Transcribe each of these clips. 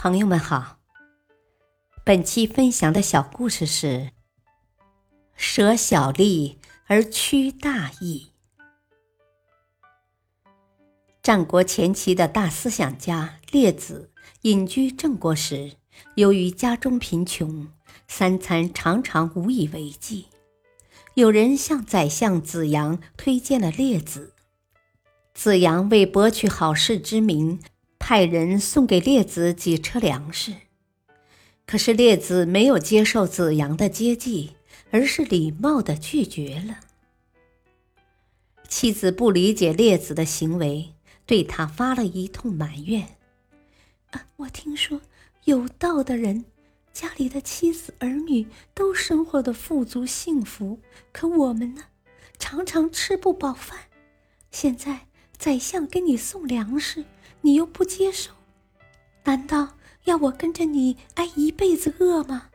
朋友们好，本期分享的小故事是“舍小利而趋大义”。战国前期的大思想家列子隐居郑国时，由于家中贫穷，三餐常常无以为继。有人向宰相子阳推荐了列子，子阳为博取好事之名。派人送给列子几车粮食，可是列子没有接受子阳的接济，而是礼貌的拒绝了。妻子不理解列子的行为，对他发了一通埋怨：“啊，我听说有道的人家里的妻子儿女都生活的富足幸福，可我们呢，常常吃不饱饭。现在宰相给你送粮食。”你又不接受，难道要我跟着你挨一辈子饿吗？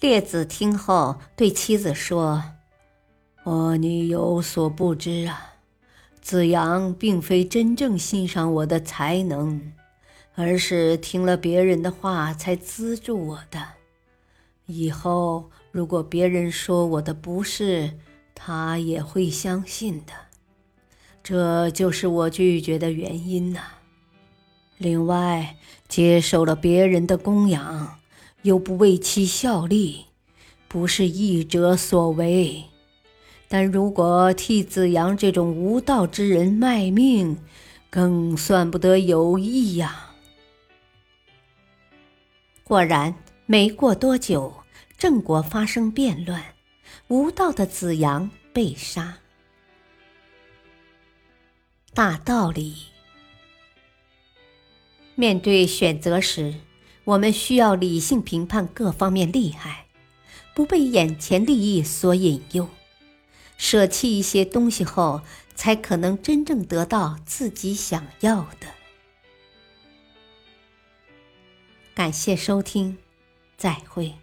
列子听后对妻子说：“哦，你有所不知啊，子阳并非真正欣赏我的才能，而是听了别人的话才资助我的。以后如果别人说我的不是，他也会相信的。”这就是我拒绝的原因呐。另外，接受了别人的供养，又不为其效力，不是义者所为。但如果替子阳这种无道之人卖命，更算不得有义呀。果然，没过多久，郑国发生变乱，无道的子阳被杀。大道理。面对选择时，我们需要理性评判各方面利害，不被眼前利益所引诱，舍弃一些东西后，才可能真正得到自己想要的。感谢收听，再会。